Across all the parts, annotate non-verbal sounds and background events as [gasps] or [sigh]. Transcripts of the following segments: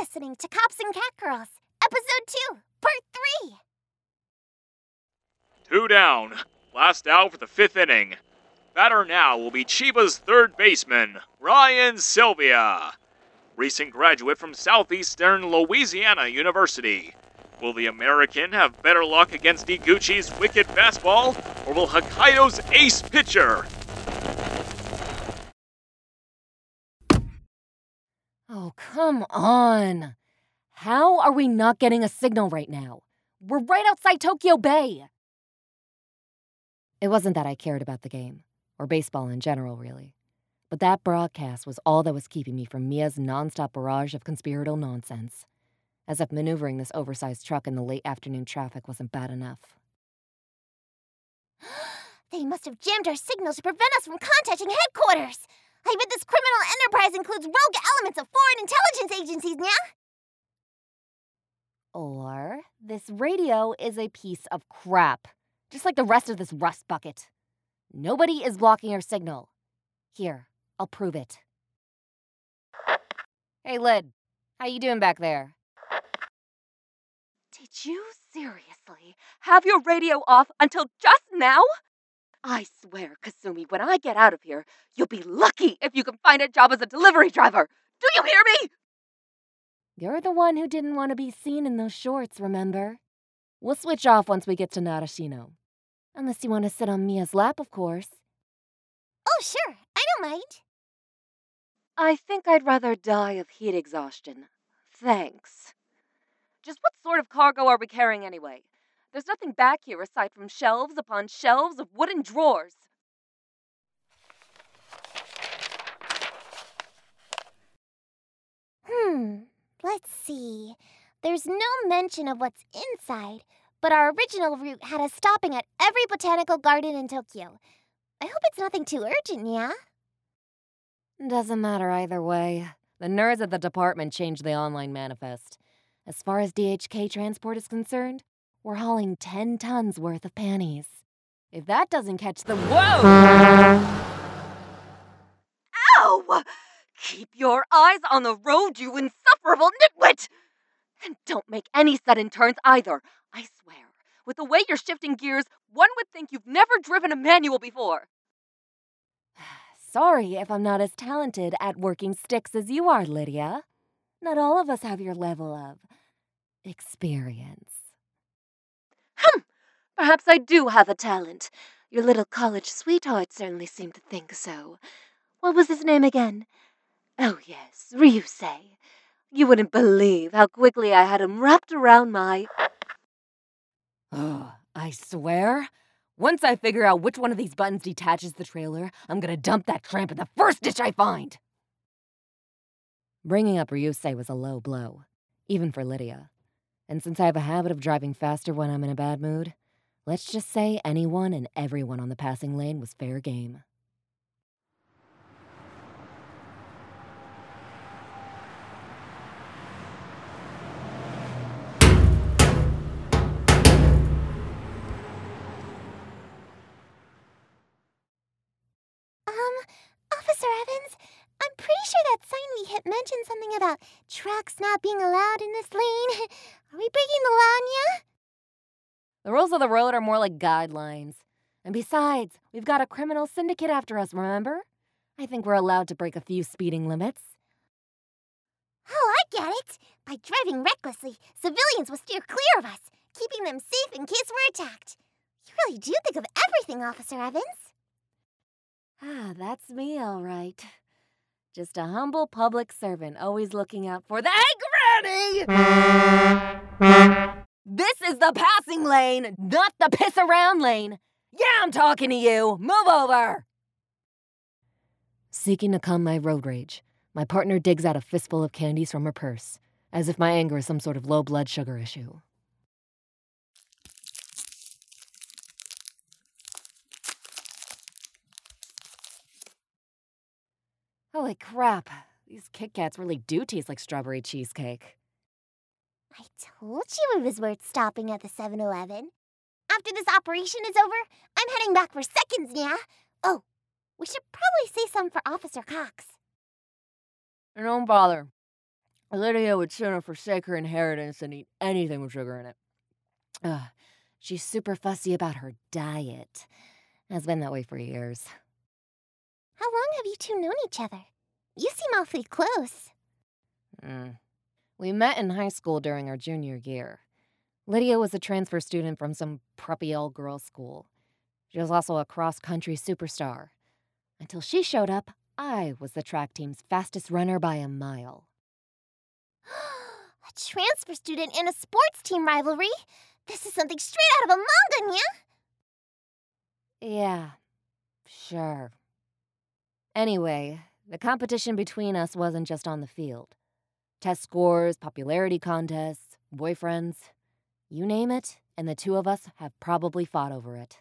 listening to Cops and Cat Girls, Episode 2, Part 3. Two down. Last out for the fifth inning. Batter now will be Chiba's third baseman, Ryan Sylvia. Recent graduate from Southeastern Louisiana University. Will the American have better luck against Iguchi's wicked fastball, or will Hokkaido's ace pitcher Oh, come on. How are we not getting a signal right now? We're right outside Tokyo Bay. It wasn't that I cared about the game, or baseball in general, really. But that broadcast was all that was keeping me from Mia's nonstop barrage of conspiratorial nonsense. As if maneuvering this oversized truck in the late afternoon traffic wasn't bad enough. [gasps] they must have jammed our signal to prevent us from contacting headquarters. I bet this criminal enterprise includes rogue elements of foreign intelligence agencies, yeah? Or this radio is a piece of crap, just like the rest of this rust bucket. Nobody is blocking our signal. Here, I'll prove it. Hey, Lid, how you doing back there? Did you seriously have your radio off until just now? I swear, Kasumi, when I get out of here, you'll be lucky if you can find a job as a delivery driver. Do you hear me? You're the one who didn't want to be seen in those shorts, remember? We'll switch off once we get to Narashino. Unless you want to sit on Mia's lap, of course. Oh, sure. I don't mind. I think I'd rather die of heat exhaustion. Thanks. Just what sort of cargo are we carrying anyway? There's nothing back here aside from shelves upon shelves of wooden drawers. Hmm, let's see. There's no mention of what's inside, but our original route had us stopping at every botanical garden in Tokyo. I hope it's nothing too urgent, yeah? Doesn't matter either way. The nerds at the department changed the online manifest. As far as DHK transport is concerned, we're hauling 10 tons worth of panties. If that doesn't catch the. Whoa! Ow! Keep your eyes on the road, you insufferable nitwit! And don't make any sudden turns either. I swear, with the way you're shifting gears, one would think you've never driven a manual before. [sighs] Sorry if I'm not as talented at working sticks as you are, Lydia. Not all of us have your level of experience. Perhaps I do have a talent. Your little college sweetheart certainly seemed to think so. What was his name again? Oh, yes, Ryusei. You wouldn't believe how quickly I had him wrapped around my. Oh, I swear. Once I figure out which one of these buttons detaches the trailer, I'm gonna dump that tramp in the first ditch I find. Bringing up Ryusei was a low blow, even for Lydia. And since I have a habit of driving faster when I'm in a bad mood, let's just say anyone and everyone on the passing lane was fair game. Um, Officer Evans, I'm pretty sure that sign we hit mentioned something about trucks not being allowed in this lane. [laughs] Are we breaking the law, Nya? The rules of the road are more like guidelines. And besides, we've got a criminal syndicate after us, remember? I think we're allowed to break a few speeding limits. Oh, I get it. By driving recklessly, civilians will steer clear of us, keeping them safe in case we're attacked. You really do think of everything, Officer Evans. Ah, that's me, all right. Just a humble public servant, always looking out for the. Hey, This is the passing lane, not the piss around lane. Yeah, I'm talking to you. Move over. Seeking to calm my road rage, my partner digs out a fistful of candies from her purse, as if my anger is some sort of low blood sugar issue. Holy crap, these Kit Kats really do taste like strawberry cheesecake. I told you it was worth stopping at the 7 Eleven. After this operation is over, I'm heading back for seconds, Nya. Oh, we should probably say some for Officer Cox. Don't bother. Lydia would sooner forsake her inheritance than eat anything with sugar in it. Ugh, she's super fussy about her diet. Has been that way for years. How long have you two known each other? You seem awfully close. Mm. We met in high school during our junior year. Lydia was a transfer student from some preppy all girls school. She was also a cross country superstar. Until she showed up, I was the track team's fastest runner by a mile. [gasps] a transfer student in a sports team rivalry? This is something straight out of a manga, yeah? Yeah, sure. Anyway, the competition between us wasn't just on the field. Test scores, popularity contests, boyfriends, you name it, and the two of us have probably fought over it.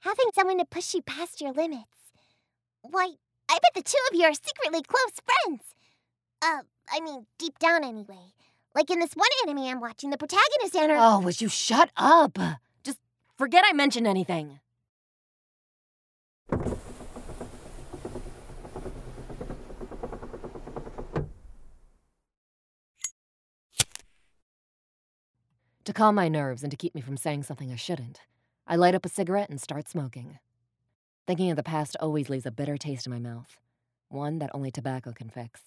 Having someone to push you past your limits. Why, I bet the two of you are secretly close friends. Uh, I mean, deep down anyway. Like in this one anime I'm watching, the protagonist and her. Oh, would you shut up? Just forget I mentioned anything. To calm my nerves and to keep me from saying something I shouldn't, I light up a cigarette and start smoking. Thinking of the past always leaves a bitter taste in my mouth, one that only tobacco can fix.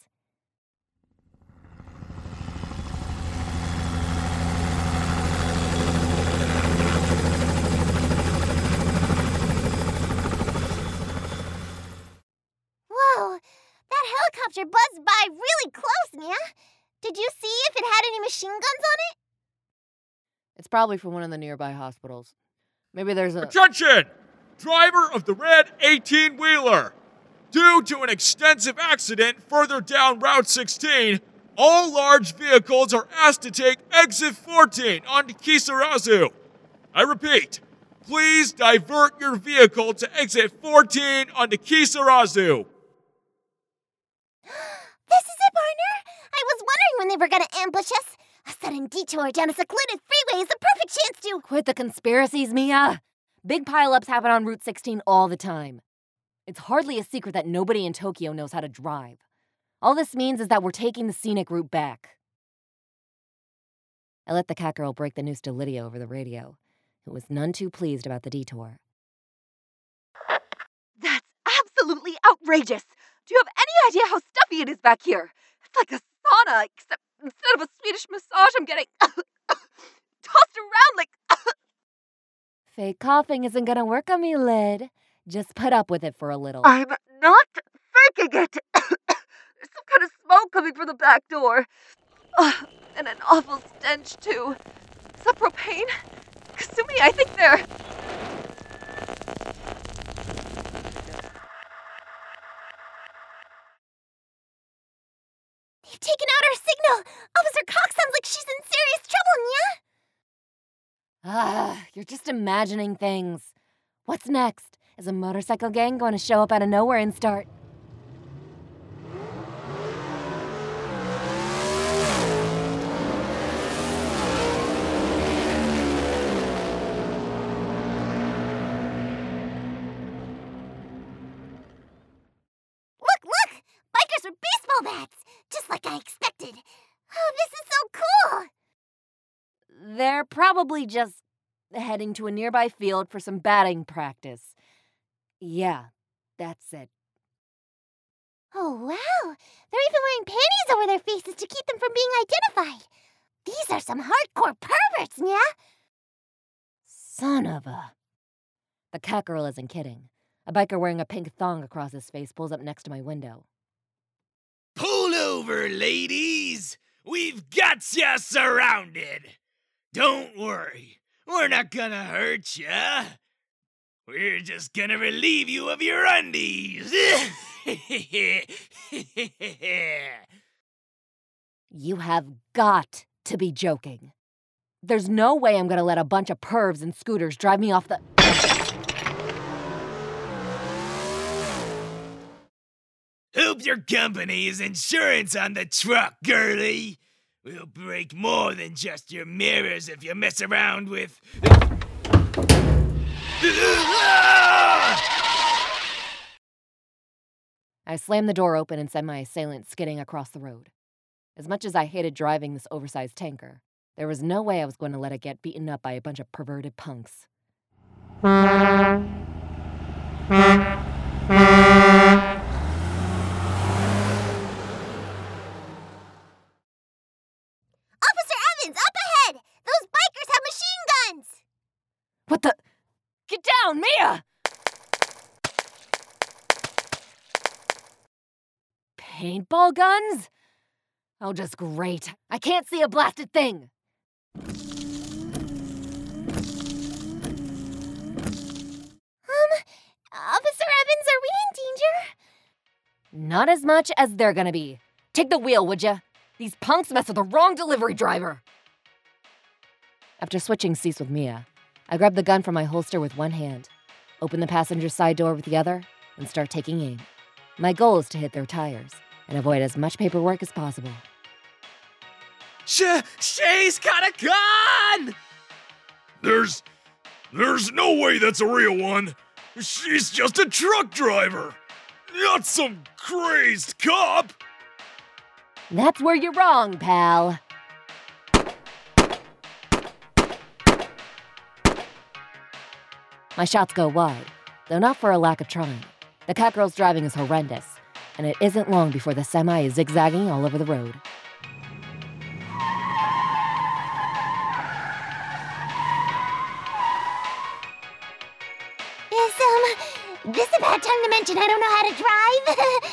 Whoa, that helicopter buzzed by really close, Nya. Did you see if it had any machine guns on it? It's probably from one of the nearby hospitals. Maybe there's a. Attention! Driver of the red 18 wheeler! Due to an extensive accident further down Route 16, all large vehicles are asked to take exit 14 onto Kisarazu. I repeat, please divert your vehicle to exit 14 onto Kisarazu. [gasps] This is it, partner! I was wondering when they were gonna ambush us. A sudden detour down a secluded freeway is the perfect chance to. Quit the conspiracies, Mia! Big pileups happen on Route 16 all the time. It's hardly a secret that nobody in Tokyo knows how to drive. All this means is that we're taking the scenic route back. I let the cat girl break the news to Lydia over the radio, who was none too pleased about the detour. That's absolutely outrageous! Do you have any idea how stuffy it is back here? It's like a sauna, except instead of a Swedish massage, I'm getting [coughs] tossed around like. [coughs] Fake coughing isn't gonna work on me, Lid. Just put up with it for a little. I'm not faking it! [coughs] There's some kind of smoke coming from the back door. [sighs] And an awful stench, too. Is that propane? Kasumi, I think they're. They've taken out our signal! Officer Cox sounds like she's in serious trouble, Nya! Ah, you're just imagining things. What's next? Is a motorcycle gang going to show up out of nowhere and start? Look, look! Bikers with baseball bats! Just like I expected. Oh, this is so cool! They're probably just heading to a nearby field for some batting practice. Yeah, that's it. Oh, wow! They're even wearing panties over their faces to keep them from being identified. These are some hardcore perverts, yeah? Son of a. The cat girl isn't kidding. A biker wearing a pink thong across his face pulls up next to my window. Over, ladies! We've got ya surrounded! Don't worry, we're not gonna hurt ya. We're just gonna relieve you of your undies. [laughs] You have got to be joking. There's no way I'm gonna let a bunch of pervs and scooters drive me off the. Hope your company is insurance on the truck, girlie. We'll break more than just your mirrors if you mess around with. I slammed the door open and sent my assailant skidding across the road. As much as I hated driving this oversized tanker, there was no way I was going to let it get beaten up by a bunch of perverted punks. Officer Evans, up ahead! Those bikers have machine guns! What the? Get down, Mia! Paintball guns? Oh, just great. I can't see a blasted thing. Um, Officer Evans, are we in danger? Not as much as they're gonna be. Take the wheel, would ya? These punks mess with the wrong delivery driver. After switching seats with Mia, I grab the gun from my holster with one hand, open the passenger side door with the other, and start taking aim. My goal is to hit their tires and avoid as much paperwork as possible. Sh- Shay's got a gun! There's. There's no way that's a real one. She's just a truck driver, not some crazed cop. That's where you're wrong, pal. My shots go wide, though not for a lack of trying. The cat girl's driving is horrendous, and it isn't long before the semi is zigzagging all over the road. Is, um, this a bad time to mention I don't know how to drive? [laughs]